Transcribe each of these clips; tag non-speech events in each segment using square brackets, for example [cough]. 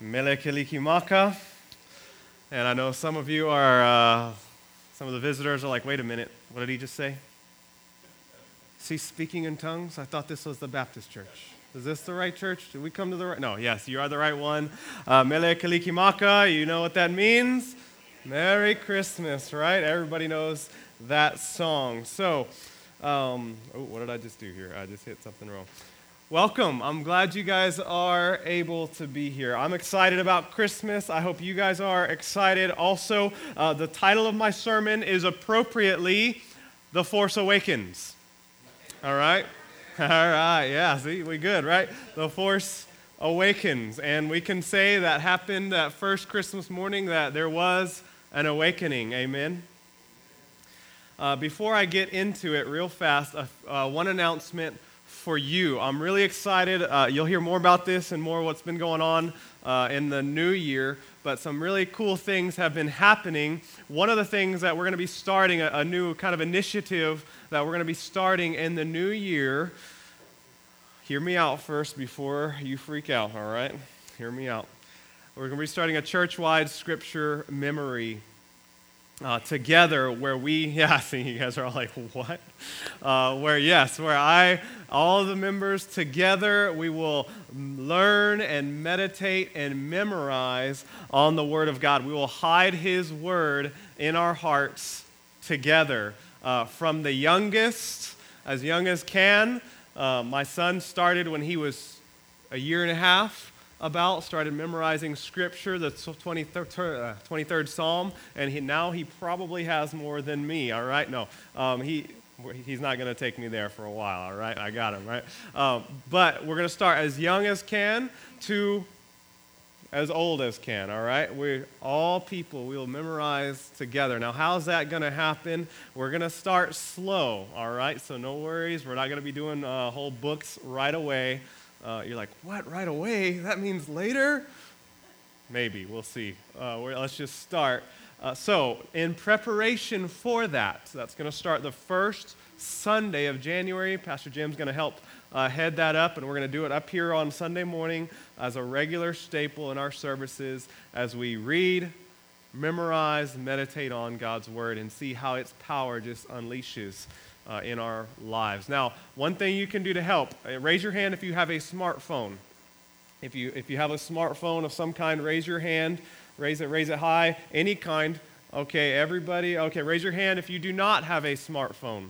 Mele Kalikimaka. And I know some of you are, uh, some of the visitors are like, wait a minute, what did he just say? Is he speaking in tongues? I thought this was the Baptist church. Is this the right church? Did we come to the right? No, yes, you are the right one. Uh, Mele Kalikimaka, you know what that means? Merry Christmas, right? Everybody knows that song. So, um, oh, what did I just do here? I just hit something wrong. Welcome. I'm glad you guys are able to be here. I'm excited about Christmas. I hope you guys are excited. Also, uh, the title of my sermon is appropriately The Force Awakens. All right? [laughs] All right. Yeah, see, we good, right? The Force Awakens. And we can say that happened that first Christmas morning that there was an awakening. Amen. Uh, before I get into it, real fast, uh, one announcement for you. I'm really excited. Uh, you'll hear more about this and more what's been going on uh, in the new year, but some really cool things have been happening. One of the things that we're going to be starting, a, a new kind of initiative that we're going to be starting in the new year. Hear me out first before you freak out, all right? Hear me out. We're going to be starting a church wide scripture memory uh, together where we, [laughs] yeah, see, you guys are all like, what? Uh, where, yes, where I, all the members together, we will learn and meditate and memorize on the Word of God. We will hide His Word in our hearts together. Uh, from the youngest, as young as can, uh, my son started when he was a year and a half about, started memorizing scripture, the 23rd, uh, 23rd Psalm, and he, now he probably has more than me, all right? No, um, he, he's not going to take me there for a while, all right? I got him, right? Um, but we're going to start as young as can to as old as can, all right? We all people we will memorize together. Now, how's that going to happen? We're going to start slow, all right? So no worries. We're not going to be doing uh, whole books right away. Uh, you're like, what, right away? That means later? Maybe, we'll see. Uh, let's just start. Uh, so, in preparation for that, that's going to start the first Sunday of January. Pastor Jim's going to help uh, head that up, and we're going to do it up here on Sunday morning as a regular staple in our services as we read, memorize, meditate on God's Word, and see how its power just unleashes uh, in our lives. Now, one thing you can do to help uh, raise your hand if you have a smartphone. If you, if you have a smartphone of some kind, raise your hand. Raise it, raise it high, any kind. Okay, everybody. Okay, raise your hand if you do not have a smartphone.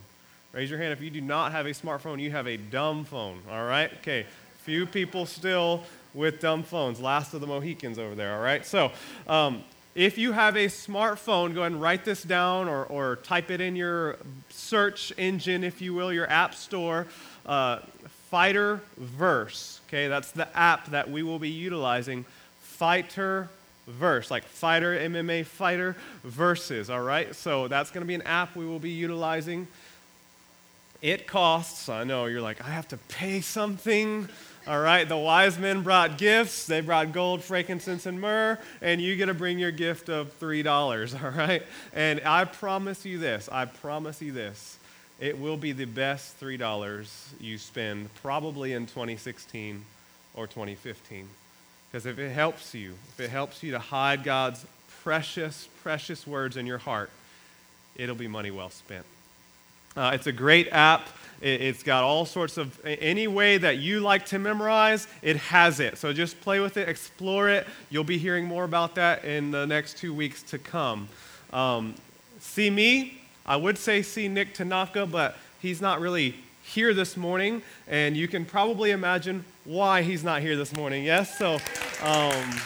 Raise your hand if you do not have a smartphone, you have a dumb phone. All right? Okay, few people still with dumb phones. Last of the Mohicans over there. All right? So, um, if you have a smartphone, go ahead and write this down or, or type it in your search engine, if you will, your app store. Uh, Fighter Verse. Okay, that's the app that we will be utilizing. Fighter Verse, like fighter, MMA fighter verses. All right, so that's going to be an app we will be utilizing. It costs, I know you're like, I have to pay something. All right, the wise men brought gifts. They brought gold, frankincense, and myrrh, and you get to bring your gift of $3, [laughs] all right? And I promise you this I promise you this. It will be the best $3 you spend probably in 2016 or 2015. Because if it helps you, if it helps you to hide God's precious, precious words in your heart, it'll be money well spent. Uh, it's a great app. It's got all sorts of, any way that you like to memorize, it has it. So just play with it, explore it. You'll be hearing more about that in the next two weeks to come. Um, see me. I would say see Nick Tanaka, but he's not really here this morning, and you can probably imagine why he's not here this morning. Yes? So. Um,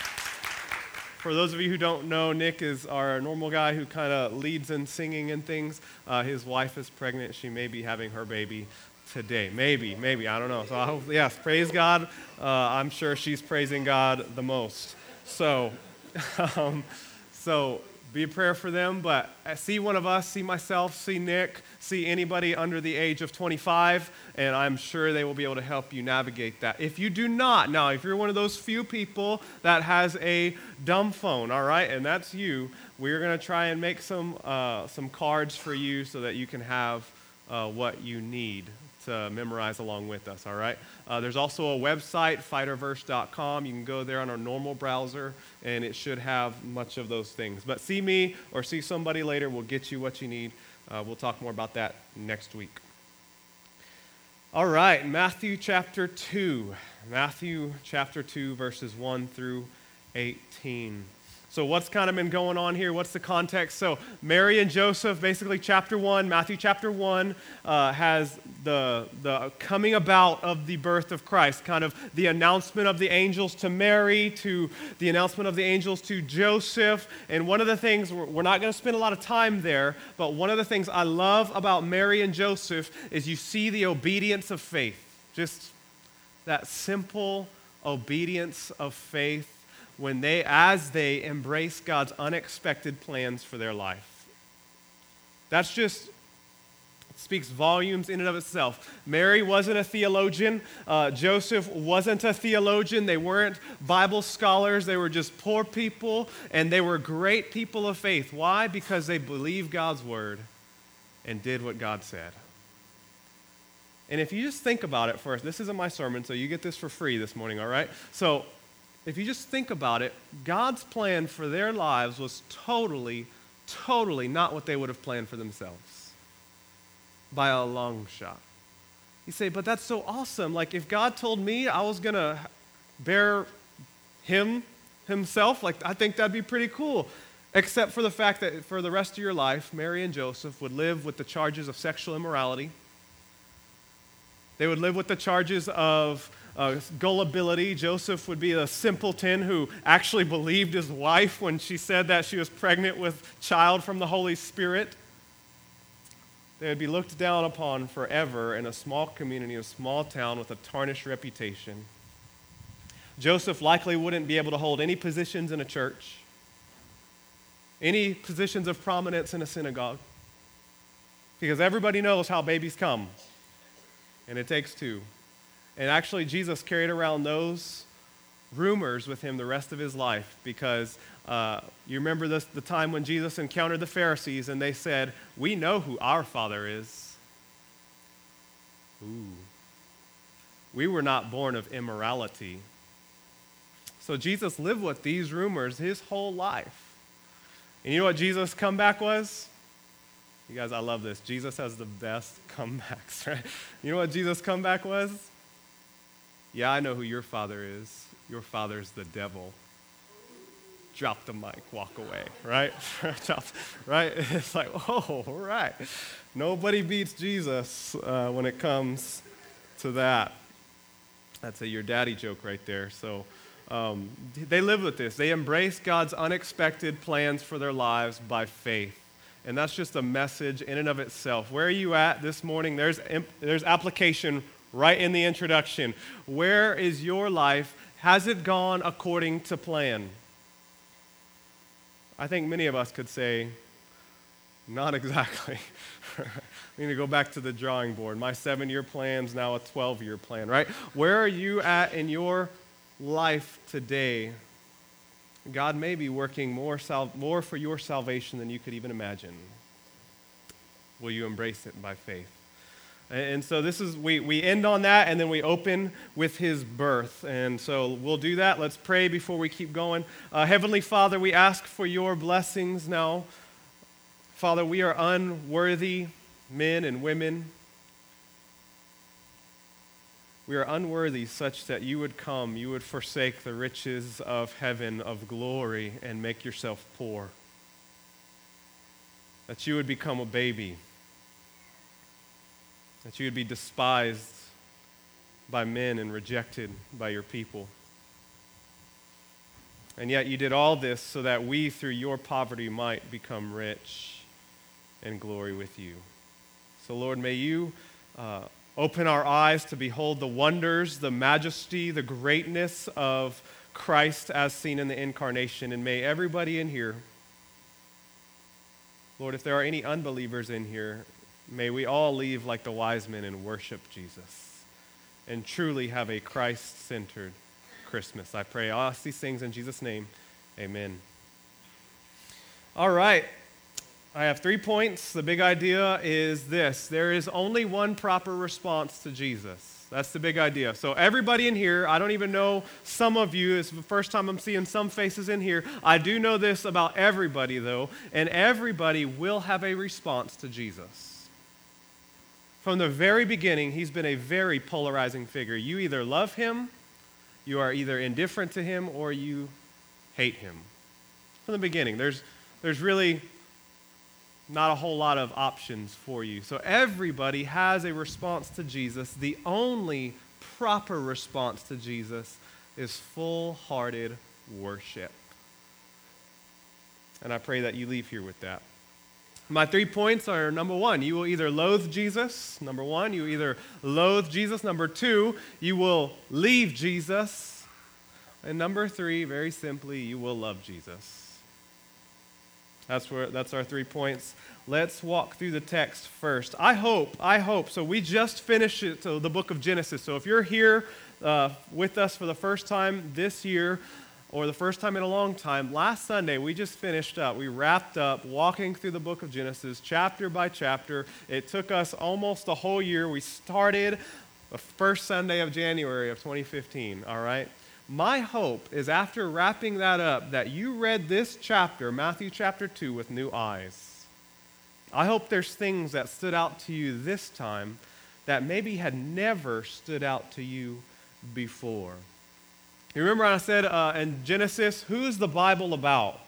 for those of you who don't know, Nick is our normal guy who kind of leads in singing and things. Uh, his wife is pregnant. She may be having her baby today. Maybe, maybe. I don't know. So I yes, praise God. Uh, I'm sure she's praising God the most. So, [laughs] um, so be a prayer for them. But see one of us, see myself, see Nick, see anybody under the age of 25, and I'm sure they will be able to help you navigate that. If you do not, now, if you're one of those few people that has a dumb phone, all right, and that's you, we're going to try and make some, uh, some cards for you so that you can have uh, what you need to memorize along with us, all right? Uh, there's also a website, fighterverse.com. You can go there on our normal browser, and it should have much of those things. But see me or see somebody later. We'll get you what you need. Uh, we'll talk more about that next week. All right, Matthew chapter 2. Matthew chapter 2, verses 1 through 18. So, what's kind of been going on here? What's the context? So, Mary and Joseph, basically, chapter 1, Matthew chapter 1, uh, has the, the coming about of the birth of Christ, kind of the announcement of the angels to Mary, to the announcement of the angels to Joseph. And one of the things, we're not going to spend a lot of time there, but one of the things I love about Mary and Joseph is you see the obedience of faith. Just that simple obedience of faith when they, as they embrace God's unexpected plans for their life. That's just speaks volumes in and of itself. Mary wasn't a theologian. Uh, Joseph wasn't a theologian. They weren't Bible scholars. They were just poor people, and they were great people of faith. Why? Because they believed God's word and did what God said. And if you just think about it first, this isn't my sermon, so you get this for free this morning, all right? So if you just think about it, God's plan for their lives was totally, totally not what they would have planned for themselves by a long shot. You say, but that's so awesome. Like, if God told me I was going to bear him himself, like, I think that'd be pretty cool. Except for the fact that for the rest of your life, Mary and Joseph would live with the charges of sexual immorality. They would live with the charges of uh, gullibility. Joseph would be a simpleton who actually believed his wife when she said that she was pregnant with child from the Holy Spirit. They would be looked down upon forever in a small community, a small town with a tarnished reputation. Joseph likely wouldn't be able to hold any positions in a church, any positions of prominence in a synagogue, because everybody knows how babies come, and it takes two. And actually, Jesus carried around those rumors with him the rest of his life because uh, you remember this, the time when Jesus encountered the Pharisees and they said, We know who our Father is. Ooh. We were not born of immorality. So Jesus lived with these rumors his whole life. And you know what Jesus' comeback was? You guys, I love this. Jesus has the best [laughs] comebacks, right? You know what Jesus' comeback was? Yeah, I know who your father is. Your father's the devil. Drop the mic, walk away, right? [laughs] right? [laughs] It's like, oh, right. Nobody beats Jesus uh, when it comes to that. That's a your daddy joke right there. So um, they live with this. They embrace God's unexpected plans for their lives by faith. And that's just a message in and of itself. Where are you at this morning? There's, there's application right in the introduction. Where is your life? Has it gone according to plan? I think many of us could say, not [laughs] exactly. we need to go back to the drawing board. My seven year plan's now a 12 year plan, right? Where are you at in your life today? God may be working more, sal- more for your salvation than you could even imagine. Will you embrace it by faith? And so this is, we, we end on that and then we open with his birth. And so we'll do that. Let's pray before we keep going. Uh, Heavenly Father, we ask for your blessings now. Father, we are unworthy men and women. We are unworthy such that you would come, you would forsake the riches of heaven, of glory, and make yourself poor. That you would become a baby that you would be despised by men and rejected by your people. And yet you did all this so that we, through your poverty, might become rich and glory with you. So, Lord, may you uh, open our eyes to behold the wonders, the majesty, the greatness of Christ as seen in the incarnation. And may everybody in here, Lord, if there are any unbelievers in here, May we all leave like the wise men and worship Jesus and truly have a Christ centered Christmas. I pray all these things in Jesus' name. Amen. All right. I have three points. The big idea is this there is only one proper response to Jesus. That's the big idea. So, everybody in here, I don't even know some of you, it's the first time I'm seeing some faces in here. I do know this about everybody, though, and everybody will have a response to Jesus. From the very beginning, he's been a very polarizing figure. You either love him, you are either indifferent to him, or you hate him. From the beginning, there's, there's really not a whole lot of options for you. So everybody has a response to Jesus. The only proper response to Jesus is full hearted worship. And I pray that you leave here with that. My three points are number one, you will either loathe Jesus. Number one, you either loathe Jesus. Number two, you will leave Jesus. And number three, very simply, you will love Jesus. That's, where, that's our three points. Let's walk through the text first. I hope, I hope. So we just finished it, so the book of Genesis. So if you're here uh, with us for the first time this year, or the first time in a long time, last Sunday we just finished up. We wrapped up walking through the book of Genesis, chapter by chapter. It took us almost a whole year. We started the first Sunday of January of 2015, all right? My hope is after wrapping that up that you read this chapter, Matthew chapter 2, with new eyes. I hope there's things that stood out to you this time that maybe had never stood out to you before. You remember I said uh, in Genesis, who is the Bible about?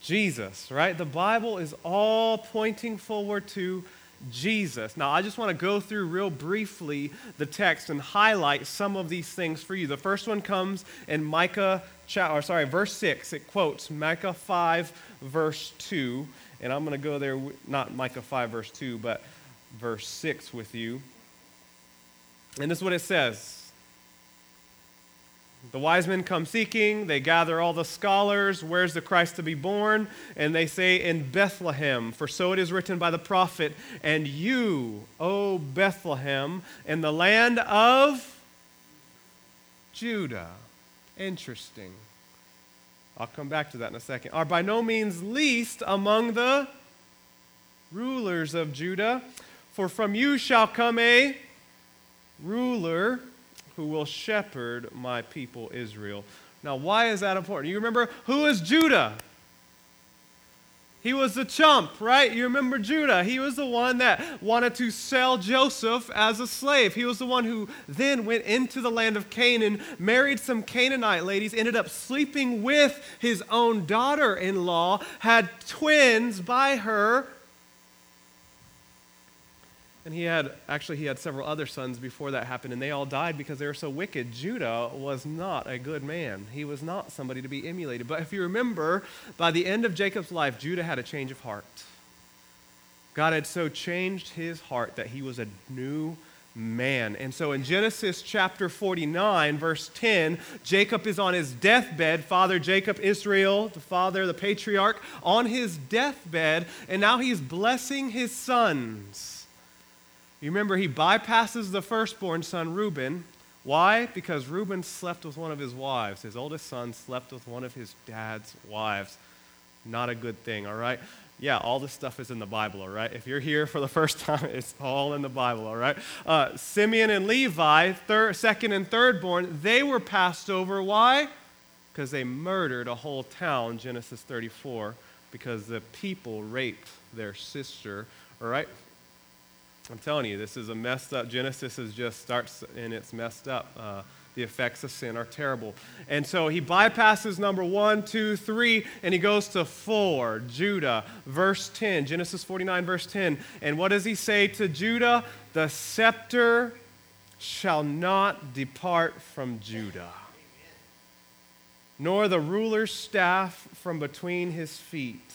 Jesus, right? The Bible is all pointing forward to Jesus. Now, I just want to go through real briefly the text and highlight some of these things for you. The first one comes in Micah, or sorry, verse 6. It quotes Micah 5, verse 2. And I'm going to go there, not Micah 5, verse 2, but verse 6 with you. And this is what it says the wise men come seeking, they gather all the scholars, where's the Christ to be born? And they say, In Bethlehem, for so it is written by the prophet, And you, O Bethlehem, in the land of Judah. Interesting. I'll come back to that in a second. Are by no means least among the rulers of Judah, for from you shall come a ruler who will shepherd my people Israel. Now, why is that important? You remember who is Judah? He was the chump, right? You remember Judah. He was the one that wanted to sell Joseph as a slave. He was the one who then went into the land of Canaan, married some Canaanite ladies, ended up sleeping with his own daughter in law, had twins by her, and he had, actually, he had several other sons before that happened, and they all died because they were so wicked. Judah was not a good man. He was not somebody to be emulated. But if you remember, by the end of Jacob's life, Judah had a change of heart. God had so changed his heart that he was a new man. And so in Genesis chapter 49, verse 10, Jacob is on his deathbed. Father Jacob, Israel, the father, the patriarch, on his deathbed, and now he's blessing his sons. You remember he bypasses the firstborn son, Reuben. Why? Because Reuben slept with one of his wives. His oldest son slept with one of his dad's wives. Not a good thing, all right? Yeah, all this stuff is in the Bible, all right? If you're here for the first [laughs] time, it's all in the Bible, all right? Uh, Simeon and Levi, second and third born, they were passed over. Why? Because they murdered a whole town, Genesis 34, because the people raped their sister, all right? I'm telling you, this is a messed up. Genesis is just starts and it's messed up. Uh, the effects of sin are terrible. And so he bypasses number one, two, three, and he goes to four. Judah, verse 10, Genesis 49, verse 10. And what does he say to Judah? The scepter shall not depart from Judah, nor the ruler's staff from between his feet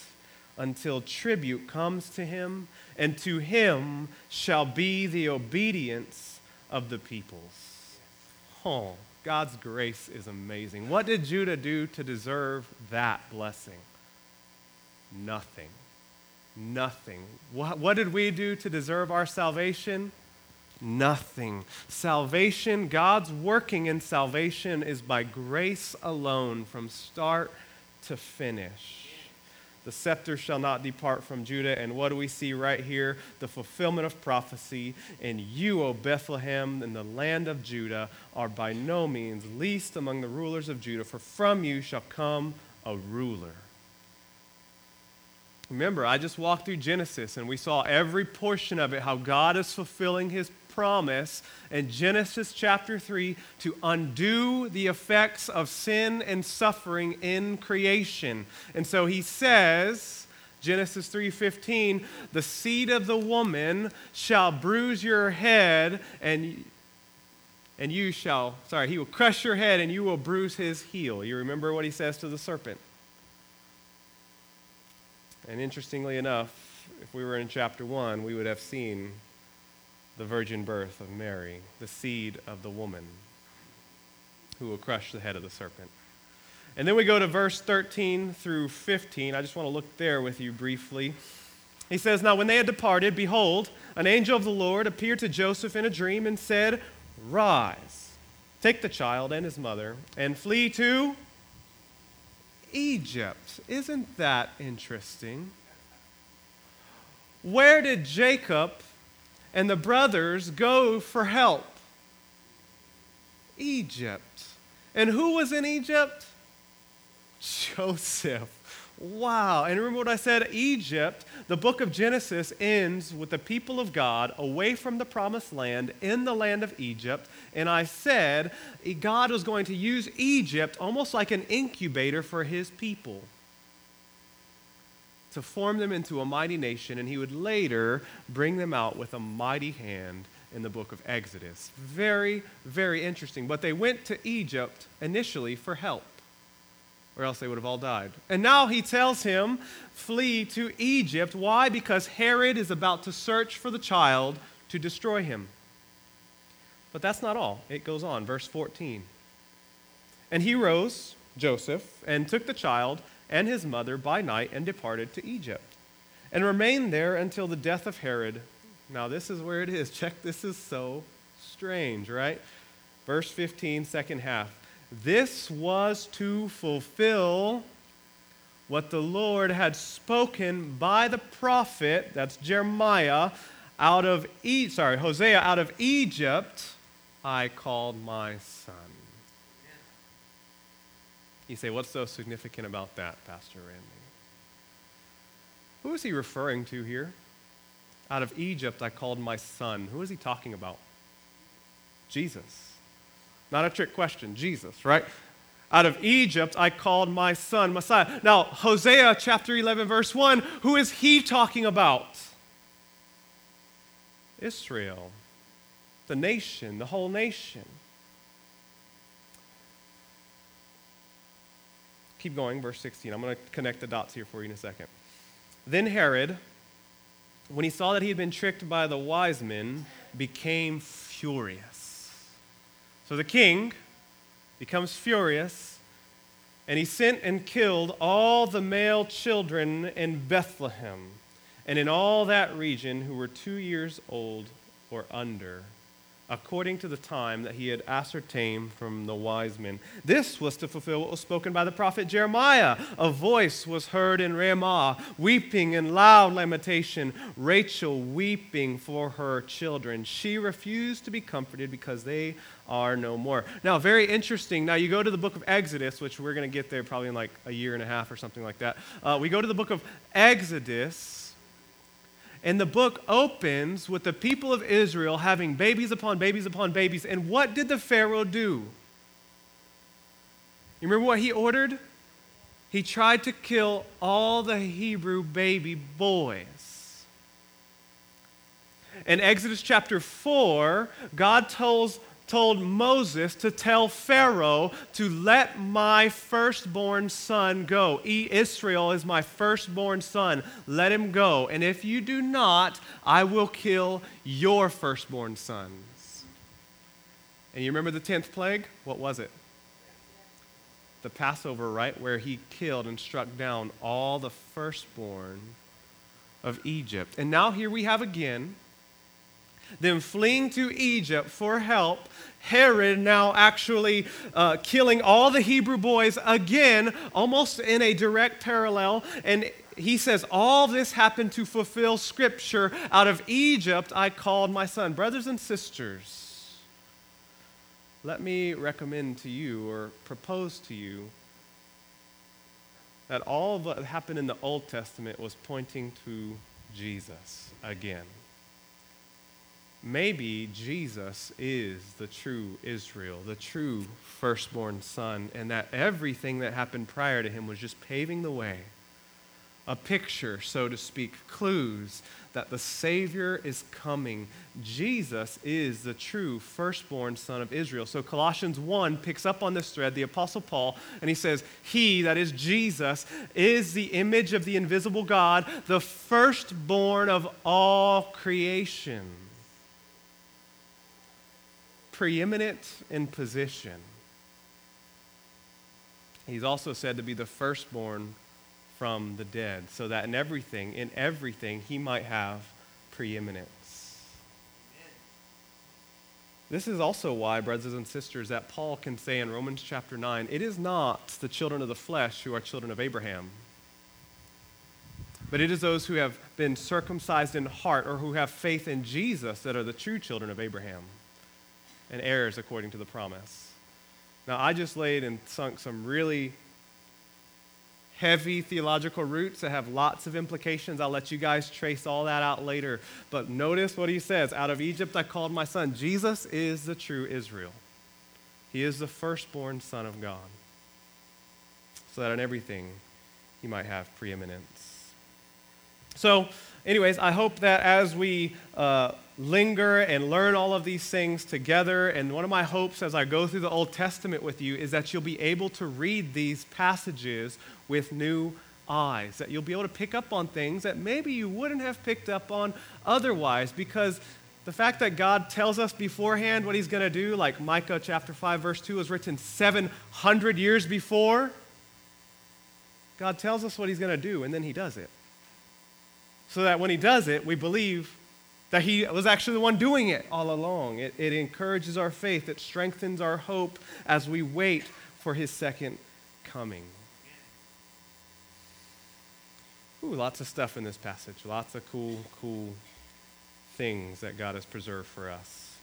until tribute comes to him and to him shall be the obedience of the peoples. Oh, God's grace is amazing. What did Judah do to deserve that blessing? Nothing. Nothing. What, what did we do to deserve our salvation? Nothing. Salvation, God's working in salvation is by grace alone from start to finish. The scepter shall not depart from Judah. And what do we see right here? The fulfillment of prophecy. And you, O Bethlehem, in the land of Judah, are by no means least among the rulers of Judah, for from you shall come a ruler. Remember, I just walked through Genesis and we saw every portion of it, how God is fulfilling his promise in Genesis chapter 3 to undo the effects of sin and suffering in creation. And so he says, Genesis 3:15, "The seed of the woman shall bruise your head and and you shall, sorry, he will crush your head and you will bruise his heel." You remember what he says to the serpent? And interestingly enough, if we were in chapter 1, we would have seen the virgin birth of Mary, the seed of the woman who will crush the head of the serpent. And then we go to verse 13 through 15. I just want to look there with you briefly. He says, Now when they had departed, behold, an angel of the Lord appeared to Joseph in a dream and said, Rise, take the child and his mother, and flee to Egypt. Isn't that interesting? Where did Jacob and the brothers go for help? Egypt. And who was in Egypt? Joseph. Wow. And remember what I said? Egypt, the book of Genesis ends with the people of God away from the promised land in the land of Egypt. And I said God was going to use Egypt almost like an incubator for his people to form them into a mighty nation. And he would later bring them out with a mighty hand in the book of Exodus. Very, very interesting. But they went to Egypt initially for help or else they would have all died. And now he tells him, flee to Egypt. Why? Because Herod is about to search for the child to destroy him. But that's not all. It goes on, verse 14. And he rose, Joseph, and took the child and his mother by night and departed to Egypt, and remained there until the death of Herod. Now, this is where it is. [laughs] Check, this is so strange, right? Verse 15, second half. This was to fulfill what the Lord had spoken by the prophet, that's Jeremiah, out of e- sorry, Hosea out of Egypt, I called my son. You say, what's so significant about that, Pastor Randy? Who is he referring to here? Out of Egypt, I called my son. Who is he talking about? Jesus. Not a trick question. Jesus, right? Out of Egypt I called my son Messiah. Now, Hosea chapter 11, verse 1, who is he talking about? Israel, the nation, the whole nation. Keep going, verse 16. I'm going to connect the dots here for you in a second. Then Herod, when he saw that he had been tricked by the wise men, became furious so the king becomes furious, and he sent and killed all the male children in Bethlehem and in all that region who were two years old or under according to the time that he had ascertained from the wise men. This was to fulfill what was spoken by the prophet Jeremiah. A voice was heard in Ramah, weeping and loud lamentation, Rachel weeping for her children. She refused to be comforted because they are no more. Now, very interesting. Now, you go to the book of Exodus, which we're going to get there probably in like a year and a half or something like that. Uh, we go to the book of Exodus and the book opens with the people of Israel having babies upon babies upon babies. And what did the Pharaoh do? You remember what he ordered? He tried to kill all the Hebrew baby boys. In Exodus chapter 4, God tells told Moses to tell Pharaoh to let my firstborn son go. E Israel is my firstborn son. Let him go. And if you do not, I will kill your firstborn sons. And you remember the 10th plague? What was it? The Passover, right? Where he killed and struck down all the firstborn of Egypt. And now here we have again them fleeing to Egypt for help, Herod now actually uh, killing all the Hebrew boys again, almost in a direct parallel. And he says, All this happened to fulfill Scripture. Out of Egypt I called my son. Brothers and sisters, let me recommend to you or propose to you that all that happened in the Old Testament was pointing to Jesus again. Maybe Jesus is the true Israel, the true firstborn son, and that everything that happened prior to him was just paving the way. A picture, so to speak, clues that the Savior is coming. Jesus is the true firstborn son of Israel. So Colossians 1 picks up on this thread, the Apostle Paul, and he says, He, that is Jesus, is the image of the invisible God, the firstborn of all creation. Preeminent in position. He's also said to be the firstborn from the dead, so that in everything, in everything, he might have preeminence. This is also why, brothers and sisters, that Paul can say in Romans chapter 9, it is not the children of the flesh who are children of Abraham, but it is those who have been circumcised in heart or who have faith in Jesus that are the true children of Abraham and heirs according to the promise. Now, I just laid and sunk some really heavy theological roots that have lots of implications. I'll let you guys trace all that out later. But notice what he says Out of Egypt I called my son. Jesus is the true Israel, he is the firstborn Son of God, so that in everything he might have preeminence. So, anyways, I hope that as we uh, linger and learn all of these things together, and one of my hopes as I go through the Old Testament with you is that you'll be able to read these passages with new eyes, that you'll be able to pick up on things that maybe you wouldn't have picked up on otherwise, because the fact that God tells us beforehand what he's going to do, like Micah chapter 5, verse 2, was written 700 years before. God tells us what he's going to do, and then he does it so that when he does it, we believe that he was actually the one doing it all along. It, it encourages our faith, it strengthens our hope as we wait for his second coming. Ooh, lots of stuff in this passage. Lots of cool, cool things that God has preserved for us.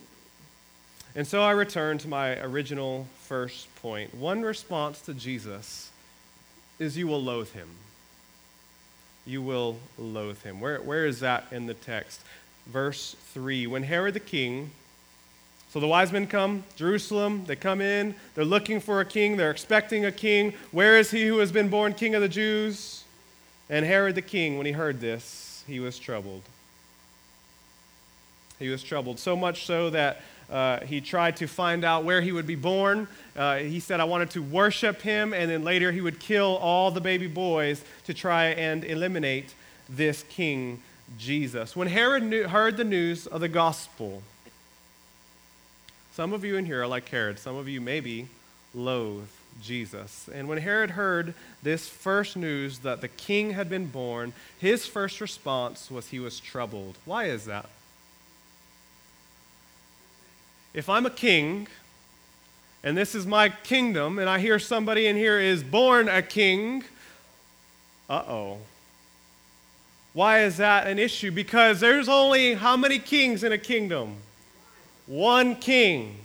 And so I return to my original first point. One response to Jesus is you will loathe him you will loathe him. Where, where is that in the text? Verse 3 When Herod the king, so the wise men come, Jerusalem, they come in, they're looking for a king, they're expecting a king. Where is he who has been born king of the Jews? And Herod the king, when he heard this, he was troubled. He was troubled, so much so that uh, he tried to find out where he would be born. Uh, he said, I wanted to worship him, and then later he would kill all the baby boys to try and eliminate this king, Jesus. When Herod knew, heard the news of the gospel, some of you in here are like Herod. Some of you maybe loathe Jesus. And when Herod heard this first news that the king had been born, his first response was he was troubled. Why is that? if I'm a king and this is my kingdom, and I hear somebody in here is born a king, uh oh. Why is that an issue? Because there's only how many kings in a kingdom? One king.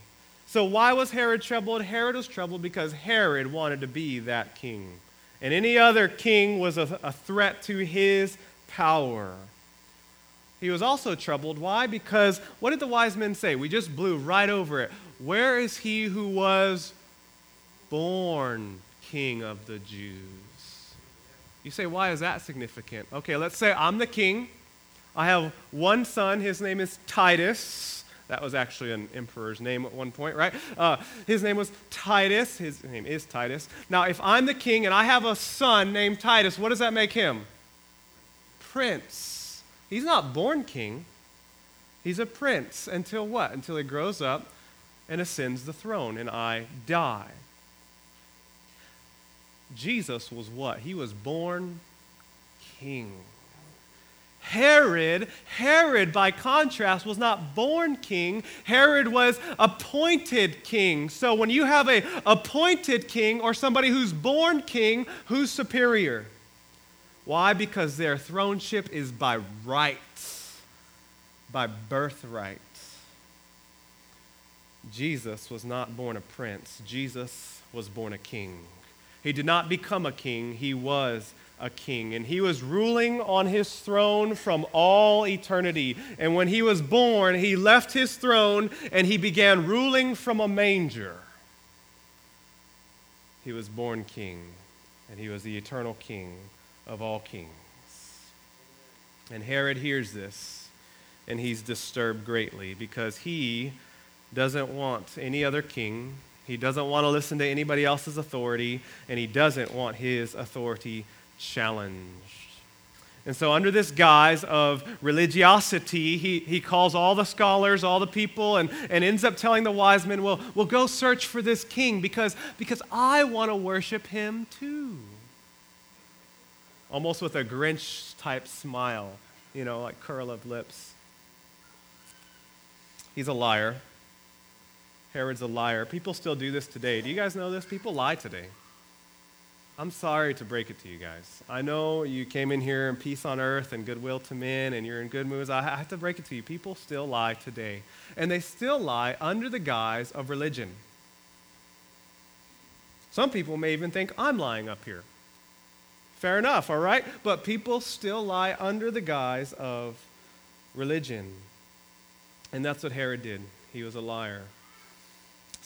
So why was Herod troubled? Herod was troubled because Herod wanted to be that king. And any other king was a, a threat to his power. He was also troubled. Why? Because what did the wise men say? We just blew right over it. Where is he who was born king of the Jews? You say, why is that significant? Okay, let's say I'm the king. I have one son. His name is Titus. That was actually an emperor's name at one point, right? Uh, his name was Titus. His name is Titus. Now, if I'm the king and I have a son named Titus, what does that make him? Prince. He's not born king. He's a prince until what? Until he grows up and ascends the throne and I die. Jesus was what? He was born king. Herod, Herod, by contrast, was not born king. Herod was appointed king. So when you have a appointed king or somebody who's born king, who's superior? Why? Because their throneship is by right, by birthright. Jesus was not born a prince, Jesus was born a king. He did not become a king, he was a king. And he was ruling on his throne from all eternity. And when he was born, he left his throne and he began ruling from a manger. He was born king, and he was the eternal king of all kings. And Herod hears this, and he's disturbed greatly because he doesn't want any other king. He doesn't want to listen to anybody else's authority, and he doesn't want his authority challenged. And so, under this guise of religiosity, he, he calls all the scholars, all the people, and, and ends up telling the wise men, well, we'll go search for this king because, because I want to worship him too almost with a Grinch type smile, you know, like curl of lips. He's a liar. Herod's a liar. People still do this today. Do you guys know this? People lie today. I'm sorry to break it to you guys. I know you came in here in peace on earth and goodwill to men and you're in good moods. I have to break it to you. People still lie today. And they still lie under the guise of religion. Some people may even think I'm lying up here. Fair enough, all right? But people still lie under the guise of religion. And that's what Herod did. He was a liar.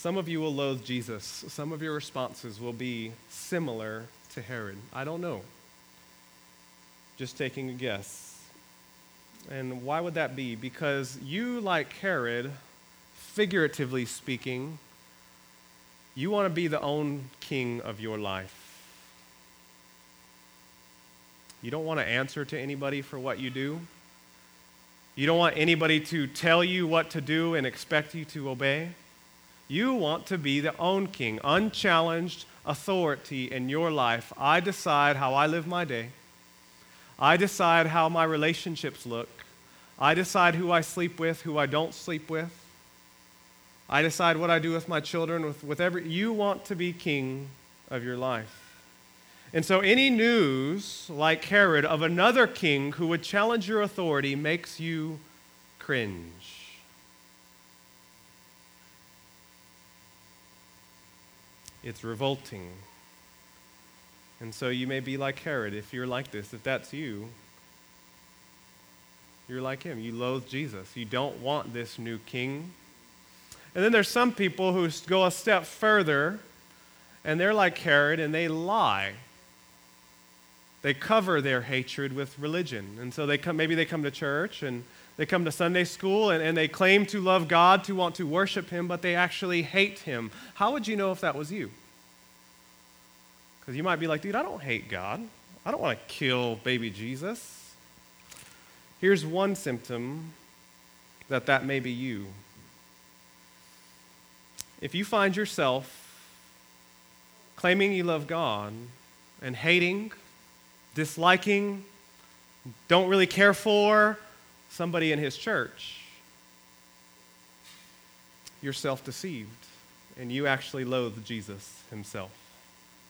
Some of you will loathe Jesus. Some of your responses will be similar to Herod. I don't know. Just taking a guess. And why would that be? Because you, like Herod, figuratively speaking, you want to be the own king of your life. You don't want to answer to anybody for what you do. You don't want anybody to tell you what to do and expect you to obey. You want to be the own king, unchallenged authority in your life. I decide how I live my day. I decide how my relationships look. I decide who I sleep with, who I don't sleep with. I decide what I do with my children, with, with every. You want to be king of your life. And so, any news like Herod of another king who would challenge your authority makes you cringe. It's revolting. And so, you may be like Herod if you're like this. If that's you, you're like him. You loathe Jesus. You don't want this new king. And then there's some people who go a step further, and they're like Herod, and they lie they cover their hatred with religion. And so they come, maybe they come to church and they come to Sunday school and, and they claim to love God, to want to worship Him, but they actually hate Him. How would you know if that was you? Because you might be like, dude, I don't hate God. I don't want to kill baby Jesus. Here's one symptom that that may be you. If you find yourself claiming you love God and hating disliking, don't really care for somebody in his church, you're self deceived and you actually loathe Jesus himself.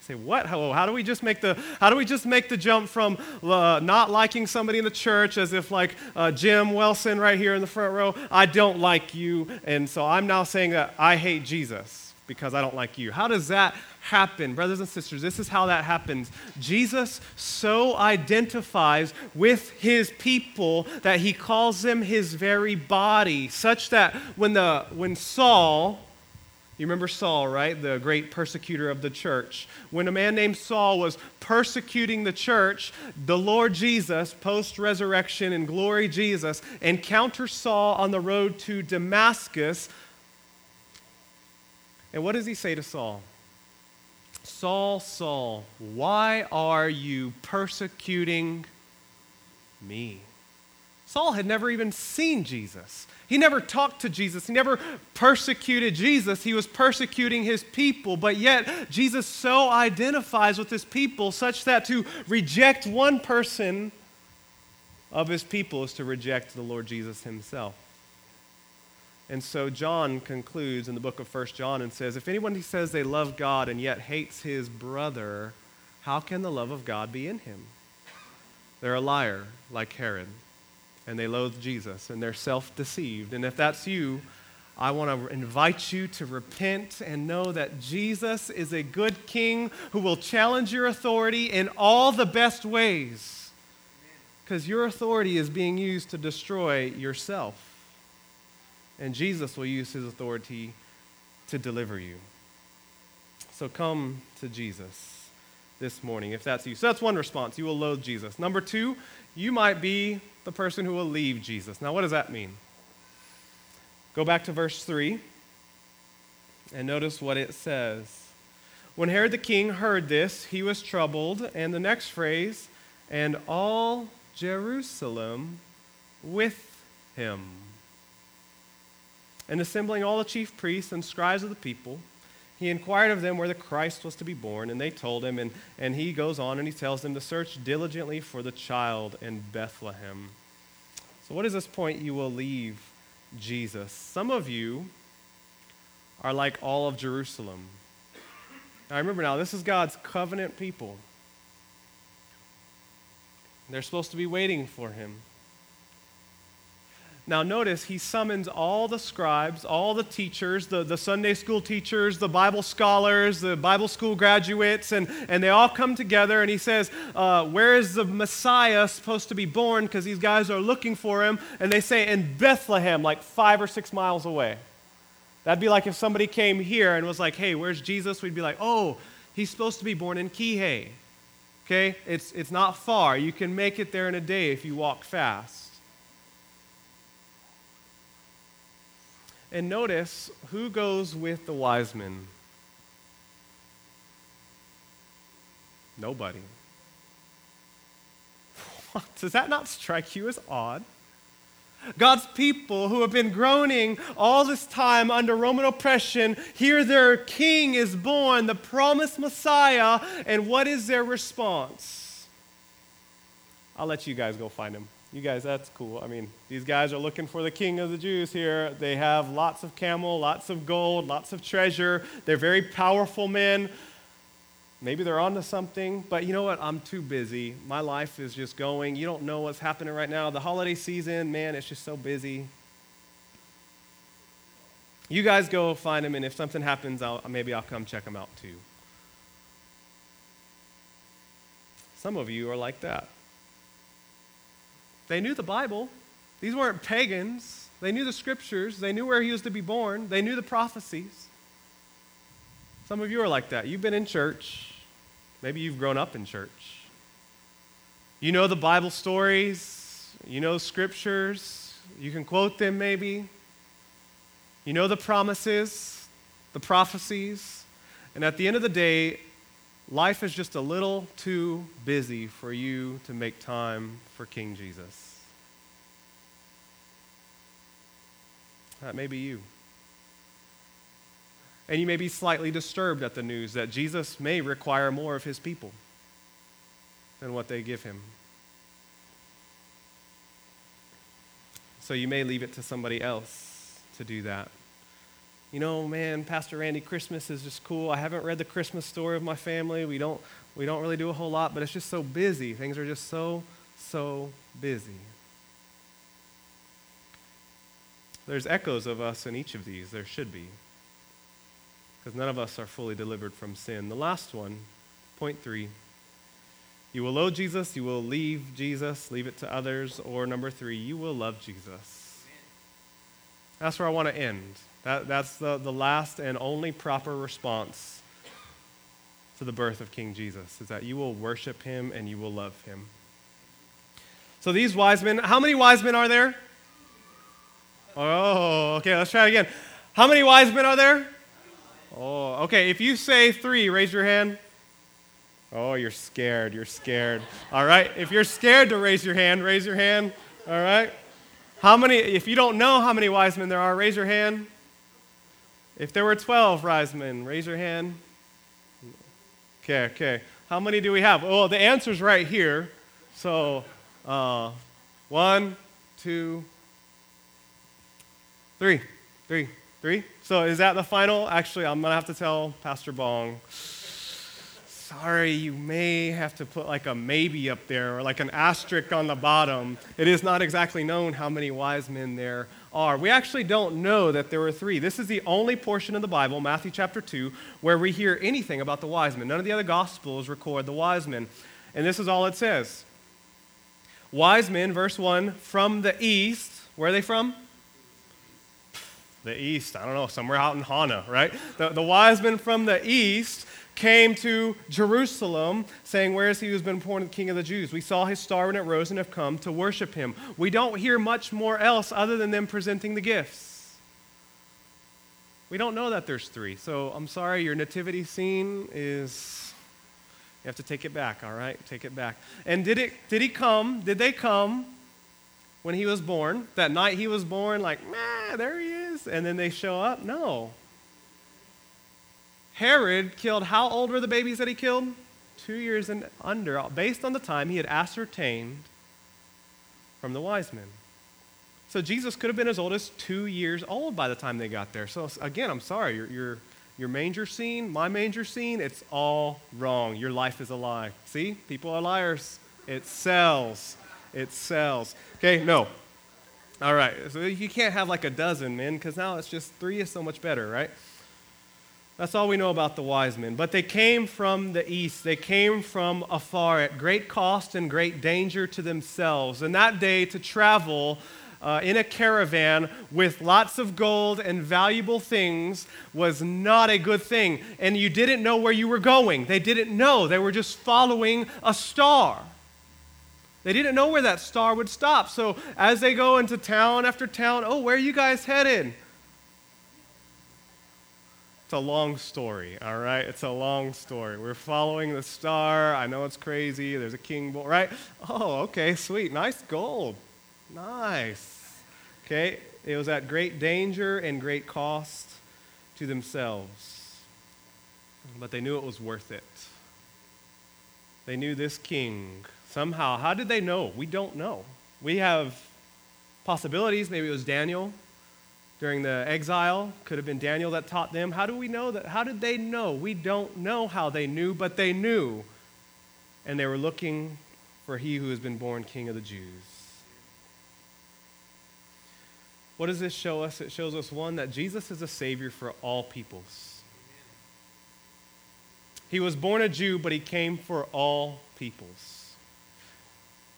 You say, what? How, how, do we just make the, how do we just make the jump from uh, not liking somebody in the church as if like uh, Jim Wilson right here in the front row, I don't like you, and so I'm now saying that I hate Jesus because I don't like you. How does that happen? Brothers and sisters, this is how that happens. Jesus so identifies with his people that he calls them his very body, such that when, the, when Saul, you remember Saul, right? The great persecutor of the church. When a man named Saul was persecuting the church, the Lord Jesus, post resurrection and glory Jesus, encounters Saul on the road to Damascus and what does he say to Saul? Saul, Saul, why are you persecuting me? Saul had never even seen Jesus. He never talked to Jesus. He never persecuted Jesus. He was persecuting his people. But yet, Jesus so identifies with his people such that to reject one person of his people is to reject the Lord Jesus himself. And so John concludes in the book of 1 John and says, If anyone says they love God and yet hates his brother, how can the love of God be in him? They're a liar, like Herod, and they loathe Jesus, and they're self deceived. And if that's you, I want to invite you to repent and know that Jesus is a good king who will challenge your authority in all the best ways. Because your authority is being used to destroy yourself. And Jesus will use his authority to deliver you. So come to Jesus this morning if that's you. So that's one response. You will loathe Jesus. Number two, you might be the person who will leave Jesus. Now, what does that mean? Go back to verse 3 and notice what it says. When Herod the king heard this, he was troubled. And the next phrase, and all Jerusalem with him. And assembling all the chief priests and scribes of the people, he inquired of them where the Christ was to be born, and they told him. And, and he goes on and he tells them to search diligently for the child in Bethlehem. So, what is this point you will leave Jesus? Some of you are like all of Jerusalem. Now, remember now, this is God's covenant people. They're supposed to be waiting for him. Now, notice he summons all the scribes, all the teachers, the, the Sunday school teachers, the Bible scholars, the Bible school graduates, and, and they all come together and he says, uh, Where is the Messiah supposed to be born? Because these guys are looking for him. And they say, In Bethlehem, like five or six miles away. That'd be like if somebody came here and was like, Hey, where's Jesus? We'd be like, Oh, he's supposed to be born in Kihei. Okay? It's, it's not far. You can make it there in a day if you walk fast. And notice who goes with the wise men? Nobody. [laughs] Does that not strike you as odd? God's people who have been groaning all this time under Roman oppression, here their king is born, the promised Messiah, and what is their response? I'll let you guys go find him you guys, that's cool. I mean, these guys are looking for the king of the Jews here. They have lots of camel, lots of gold, lots of treasure. They're very powerful men. Maybe they're onto something, but you know what? I'm too busy. My life is just going. You don't know what's happening right now. The holiday season, man, it's just so busy. You guys go find him, and if something happens, I'll, maybe I'll come check him out too. Some of you are like that. They knew the Bible. These weren't pagans. They knew the scriptures. They knew where he was to be born. They knew the prophecies. Some of you are like that. You've been in church. Maybe you've grown up in church. You know the Bible stories. You know scriptures. You can quote them maybe. You know the promises, the prophecies. And at the end of the day, Life is just a little too busy for you to make time for King Jesus. That may be you. And you may be slightly disturbed at the news that Jesus may require more of his people than what they give him. So you may leave it to somebody else to do that you know, man, Pastor Randy, Christmas is just cool. I haven't read the Christmas story of my family. We don't, we don't really do a whole lot, but it's just so busy. Things are just so, so busy. There's echoes of us in each of these. There should be. Because none of us are fully delivered from sin. The last one, point three. You will loathe Jesus, you will leave Jesus, leave it to others. Or number three, you will love Jesus. That's where I want to end. That, that's the, the last and only proper response to the birth of King Jesus, is that you will worship him and you will love him. So these wise men, how many wise men are there? Oh, okay, let's try it again. How many wise men are there? Oh, okay, if you say three, raise your hand. Oh, you're scared. You're scared. All right, if you're scared to raise your hand, raise your hand. All right. How many, if you don't know how many wise men there are, raise your hand. If there were 12 wise men, raise your hand. Okay, okay. How many do we have? Well, the answer's right here. So, uh, one, two, three, three, three. So, is that the final? Actually, I'm going to have to tell Pastor Bong. Sorry, you may have to put like a maybe up there or like an asterisk on the bottom. It is not exactly known how many wise men there are. We actually don't know that there were three. This is the only portion of the Bible, Matthew chapter 2, where we hear anything about the wise men. None of the other gospels record the wise men. And this is all it says. Wise men, verse 1, from the east. Where are they from? The east. I don't know, somewhere out in Hana, right? The, the wise men from the east came to Jerusalem, saying, Where is he who's been born the King of the Jews? We saw his star when it rose and have come to worship him. We don't hear much more else other than them presenting the gifts. We don't know that there's three. So I'm sorry, your nativity scene is. You have to take it back, all right? Take it back. And did, it, did he come? Did they come when he was born? That night he was born, like, nah, there he is. And then they show up? No. Herod killed, how old were the babies that he killed? Two years and under, based on the time he had ascertained from the wise men. So Jesus could have been as old as two years old by the time they got there. So again, I'm sorry, your, your, your manger scene, my manger scene, it's all wrong. Your life is a lie. See, people are liars. It sells. It sells. Okay, no. All right, so you can't have like a dozen men because now it's just three is so much better, right? That's all we know about the wise men. But they came from the east. They came from afar at great cost and great danger to themselves. And that day, to travel uh, in a caravan with lots of gold and valuable things was not a good thing. And you didn't know where you were going. They didn't know. They were just following a star. They didn't know where that star would stop. So as they go into town after town, oh, where are you guys headed? It's a long story, all right? It's a long story. We're following the star. I know it's crazy. There's a king right? Oh, okay, sweet. Nice gold. Nice. Okay, it was at great danger and great cost to themselves. But they knew it was worth it. They knew this king somehow. How did they know? We don't know. We have possibilities. Maybe it was Daniel during the exile. Could have been Daniel that taught them. How do we know that? How did they know? We don't know how they knew, but they knew. And they were looking for he who has been born king of the Jews. What does this show us? It shows us, one, that Jesus is a Savior for all peoples. He was born a Jew, but he came for all peoples.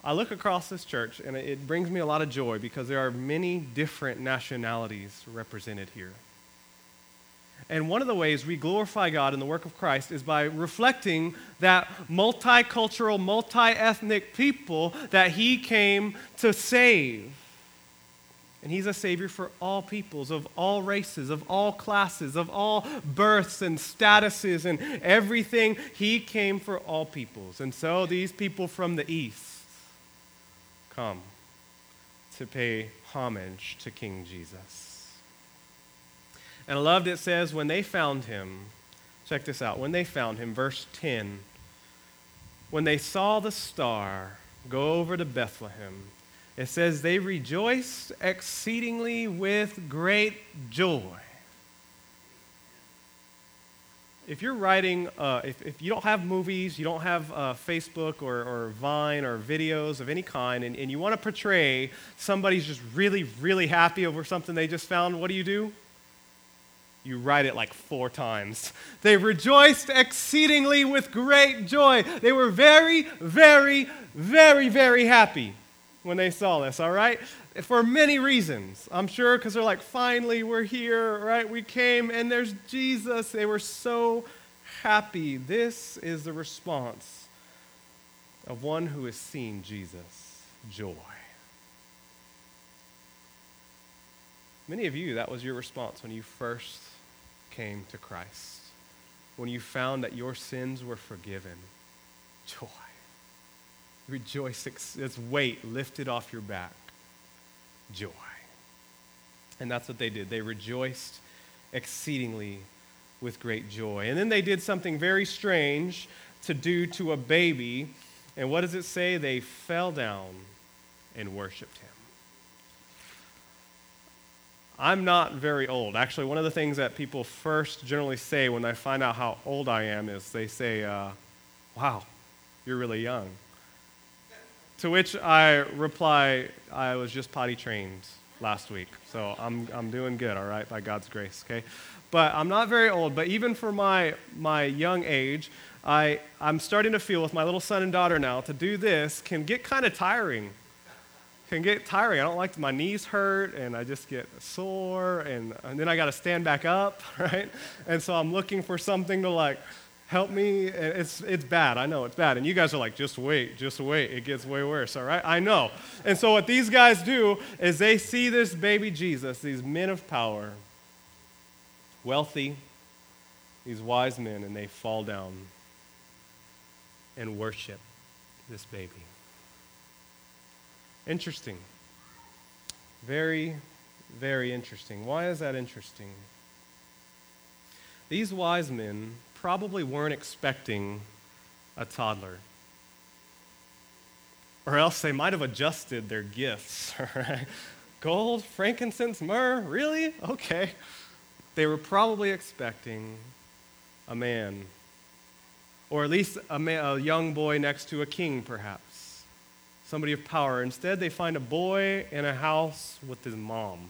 I look across this church and it brings me a lot of joy because there are many different nationalities represented here. And one of the ways we glorify God in the work of Christ is by reflecting that multicultural, multi ethnic people that He came to save. And He's a Savior for all peoples, of all races, of all classes, of all births and statuses and everything. He came for all peoples. And so these people from the East, come to pay homage to King Jesus. And I loved it says, when they found him, check this out, when they found him, verse 10, when they saw the star go over to Bethlehem, it says they rejoiced exceedingly with great joy if you're writing, uh, if, if you don't have movies, you don't have uh, Facebook or, or Vine or videos of any kind, and, and you want to portray somebody's just really, really happy over something they just found, what do you do? You write it like four times. [laughs] They rejoiced exceedingly with great joy. They were very, very, very, very happy when they saw this, all right? For many reasons. I'm sure because they're like, finally, we're here, right? We came and there's Jesus. They were so happy. This is the response of one who has seen Jesus joy. Many of you, that was your response when you first came to Christ, when you found that your sins were forgiven. Joy. Rejoice, its weight lifted off your back joy. And that's what they did. They rejoiced exceedingly with great joy. And then they did something very strange to do to a baby. And what does it say? They fell down and worshiped him. I'm not very old. Actually, one of the things that people first generally say when they find out how old I am is they say, uh, Wow, you're really young. To which I reply, I was just potty trained last week. So I'm, I'm doing good, all right, by God's grace, okay? But I'm not very old, but even for my, my young age, I, I'm starting to feel with my little son and daughter now to do this can get kind of tiring. Can get tiring. I don't like my knees hurt and I just get sore and, and then I got to stand back up, [laughs] right? And so I'm looking for something to like help me. It's, it's bad. I know it's bad. And you guys are like, just wait, just wait. It gets way worse, all right? I know. And so what these guys do is they see this baby Jesus, these men of power, wealthy, these wise men, and they fall down and worship this baby. Interesting. Very, very interesting. Why is that interesting? These wise men probably weren't expecting a toddler. Or else they might have adjusted their gifts. [laughs] Gold, frankincense, myrrh, really? Okay. They were probably expecting a man or at least a, man, a young boy next to a king, perhaps, somebody of power. Instead, they find a boy in a house with his mom,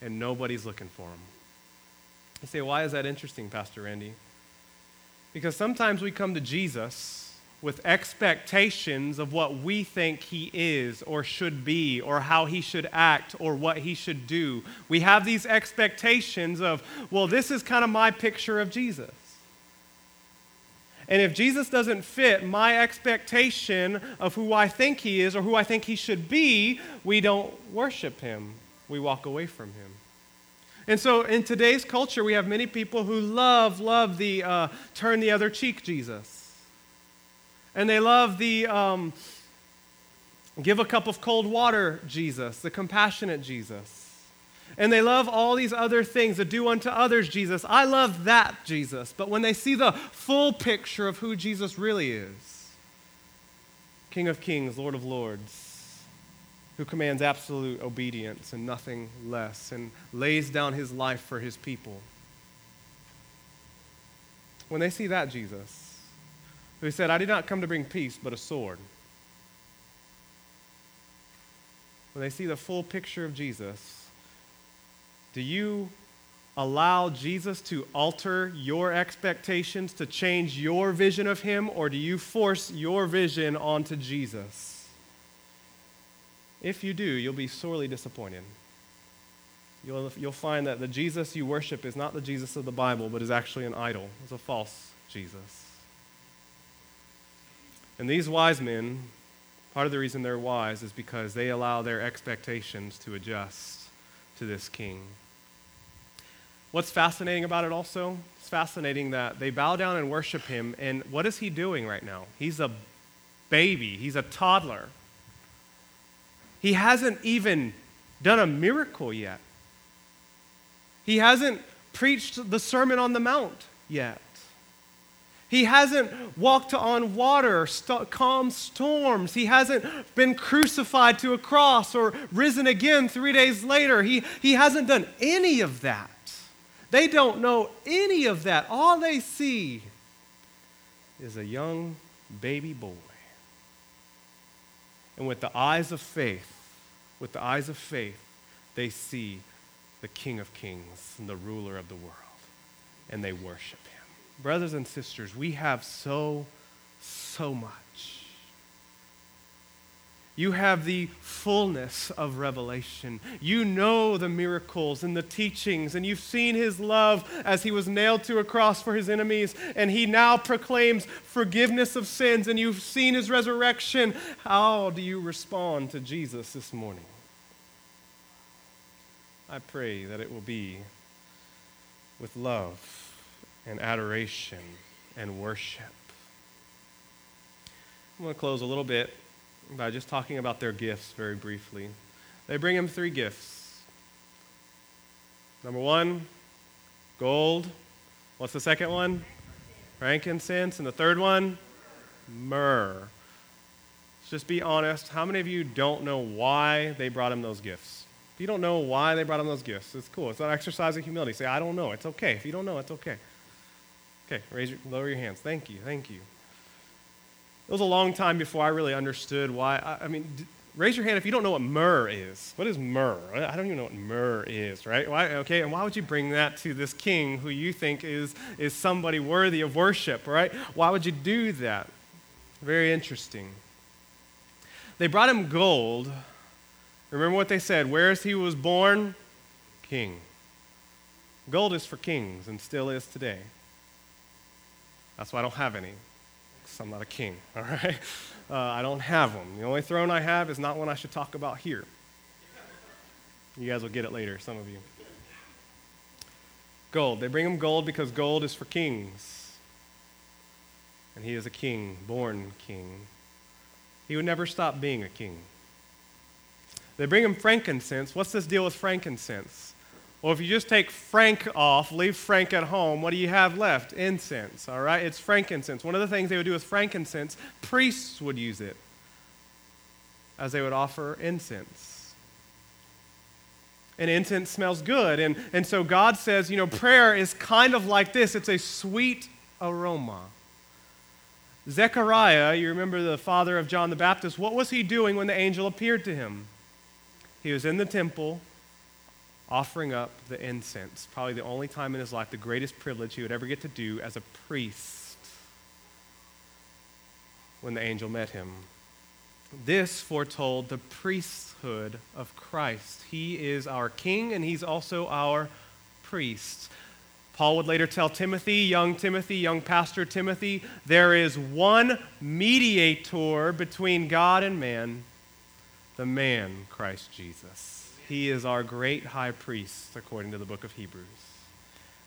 and nobody's looking for him. You say, why is that interesting, Pastor Randy? Because sometimes we come to Jesus with expectations of what we think he is or should be or how he should act or what he should do. We have these expectations of, well, this is kind of my picture of Jesus. And if Jesus doesn't fit my expectation of who I think he is or who I think he should be, we don't worship him. We walk away from him. And so in today's culture, we have many people who love, love the uh, turn the other cheek Jesus. And they love the um, give a cup of cold water Jesus, the compassionate Jesus. And they love all these other things, the do unto others Jesus. I love that Jesus. But when they see the full picture of who Jesus really is King of kings, Lord of lords, who commands absolute obedience and nothing less, and lays down his life for his people. When they see that Jesus, who said, I did not come to bring peace, but a sword. When they see the full picture of Jesus, do you allow Jesus to alter your expectations, to change your vision of him, or do you force your vision onto Jesus? If you do, you'll be sorely disappointed. You'll, you'll find that the Jesus you worship is not the Jesus of the Bible, but is actually an idol. It's a false Jesus. And these wise men, part of the reason they're wise is because they allow their expectations to adjust to this king. What's fascinating about it also? It's fascinating that they bow down and worship him, and what is he doing right now? He's a baby, he's a toddler. He hasn't even done a miracle yet. He hasn't preached the Sermon on the Mount yet. He hasn't walked on water, st- calmed storms. He hasn't been crucified to a cross or risen again three days later. He, he hasn't done any of that. They don't know any of that. All they see is a young baby boy. And with the eyes of faith, with the eyes of faith, they see the King of Kings and the ruler of the world, and they worship him. Brothers and sisters, we have so, so much you have the fullness of revelation. You know the miracles and the teachings, and you've seen his love as he was nailed to a cross for his enemies, and he now proclaims forgiveness of sins, and you've seen his resurrection. How do you respond to Jesus this morning? I pray that it will be with love and adoration and worship. I'm going to close a little bit by just talking about their gifts very briefly. They bring him three gifts. Number one, gold. What's the second one? Frankincense. And the third one? Myrrh. Let's just be honest. How many of you don't know why they brought him those gifts? If you don't know why they brought him those gifts, it's cool. It's not an exercise of humility. Say, I don't know. It's okay. If you don't know, it's okay. Okay, raise your, lower your hands. Thank you, thank you. It was a long time before I really understood why. I, I mean, d- raise your hand if you don't know what myrrh is. What is myrrh? I don't even know what myrrh is, right? Why, okay, and why would you bring that to this king who you think is, is somebody worthy of worship, right? Why would you do that? Very interesting. They brought him gold. Remember what they said? Where's he was born? King. Gold is for kings and still is today. That's why I don't have any. I'm not a king, [laughs] all right? Uh, I don't have them. The only throne I have is not one I should talk about here. You guys will get it later, some of you. Gold. They bring him gold because gold is for kings. And he is a king, born king. He would never stop being a king. They bring him frankincense. What's this deal with frankincense? Well, if you just take Frank off, leave Frank at home, what do you have left? Incense, all right? It's frankincense. One of the things they would do with frankincense, priests would use it as they would offer incense. And incense smells good. And, and so God says, you know, prayer is kind of like this it's a sweet aroma. Zechariah, you remember the father of John the Baptist, what was he doing when the angel appeared to him? He was in the temple offering up the incense, probably the only time in his life, the greatest privilege he would ever get to do as a priest when the angel met him. This foretold the priesthood of Christ. He is our king and he's also our priest. Paul would later tell Timothy, young Timothy, young pastor Timothy, there is one mediator between God and man, the man, Christ Jesus. He is our great high priest, according to the book of Hebrews.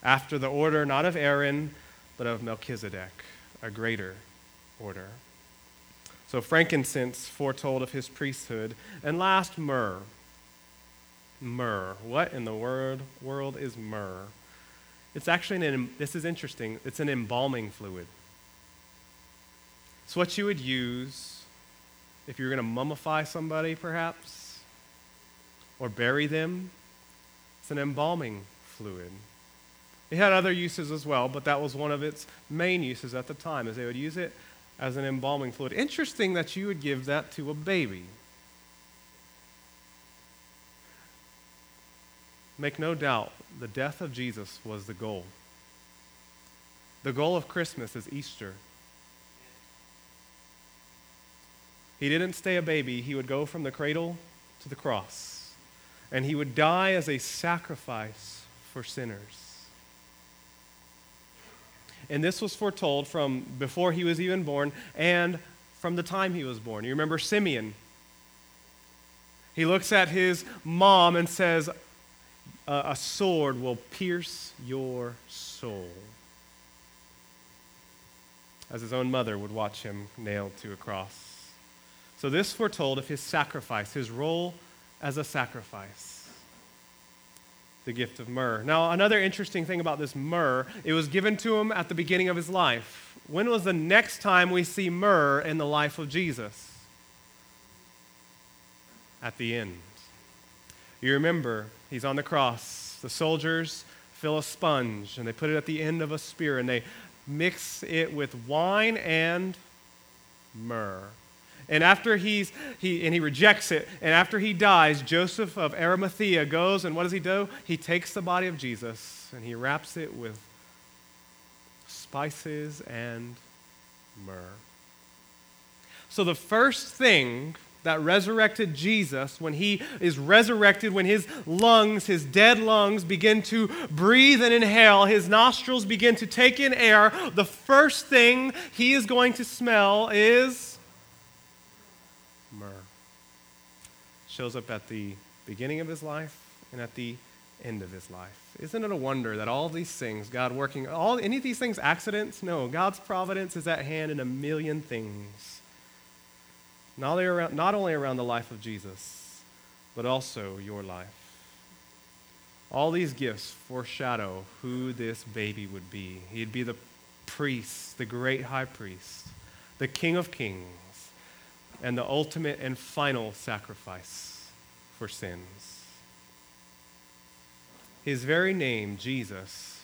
After the order not of Aaron, but of Melchizedek, a greater order. So, frankincense foretold of his priesthood. And last, myrrh. Myrrh. What in the world, world is myrrh? It's actually an, this is interesting, it's an embalming fluid. It's what you would use if you were going to mummify somebody, perhaps, or bury them. It's an embalming fluid. It had other uses as well, but that was one of its main uses at the time, as they would use it as an embalming fluid. Interesting that you would give that to a baby. Make no doubt, the death of Jesus was the goal. The goal of Christmas is Easter. He didn't stay a baby, he would go from the cradle to the cross. And he would die as a sacrifice for sinners. And this was foretold from before he was even born and from the time he was born. You remember Simeon? He looks at his mom and says, A sword will pierce your soul. As his own mother would watch him nailed to a cross. So, this foretold of his sacrifice, his role as a sacrifice the gift of myrrh. Now, another interesting thing about this myrrh, it was given to him at the beginning of his life. When was the next time we see myrrh in the life of Jesus? At the end. You remember, he's on the cross. The soldiers fill a sponge and they put it at the end of a spear and they mix it with wine and myrrh. And after he's, he, and he rejects it, and after he dies, Joseph of Arimathea goes, and what does he do? He takes the body of Jesus and he wraps it with spices and myrrh. So the first thing that resurrected Jesus, when he is resurrected, when his lungs, his dead lungs, begin to breathe and inhale, his nostrils begin to take in air, the first thing he is going to smell is myrrh. Shows up at the beginning of his life and at the end of his life. Isn't it a wonder that all these things, God working, all any of these things accidents? No, God's providence is at hand in a million things. Not only around, not only around the life of Jesus, but also your life. All these gifts foreshadow who this baby would be. He'd be the priest, the great high priest, the king of kings and the ultimate and final sacrifice for sins. His very name, Jesus,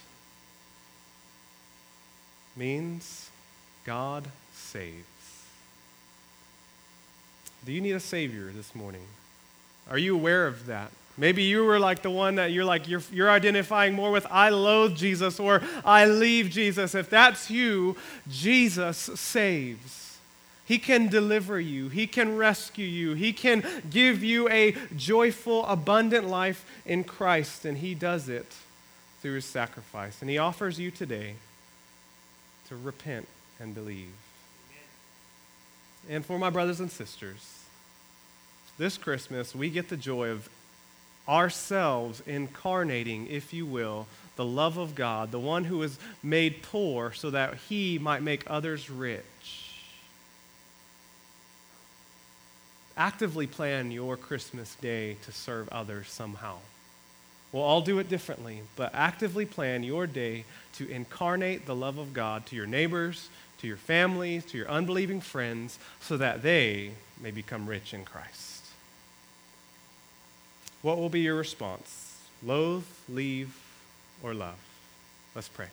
means God saves. Do you need a Savior this morning? Are you aware of that? Maybe you were like the one that you're like, you're, you're identifying more with, I loathe Jesus or I leave Jesus. If that's you, Jesus saves. He can deliver you, He can rescue you, He can give you a joyful, abundant life in Christ, and He does it through His sacrifice. And He offers you today to repent and believe. Amen. And for my brothers and sisters, this Christmas, we get the joy of ourselves incarnating, if you will, the love of God, the one who was made poor so that he might make others rich. Actively plan your Christmas day to serve others somehow. We'll all do it differently, but actively plan your day to incarnate the love of God to your neighbors, to your families, to your unbelieving friends, so that they may become rich in Christ. What will be your response? Loathe, leave, or love? Let's pray.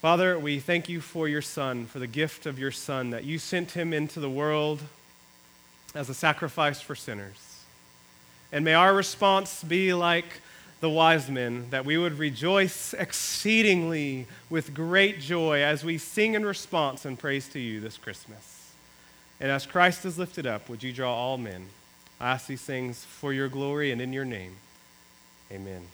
Father, we thank you for your Son, for the gift of your Son, that you sent him into the world as a sacrifice for sinners. And may our response be like the wise men, that we would rejoice exceedingly with great joy as we sing in response and praise to you this Christmas. And as Christ is lifted up, would you draw all men? I ask these things for your glory and in your name. Amen.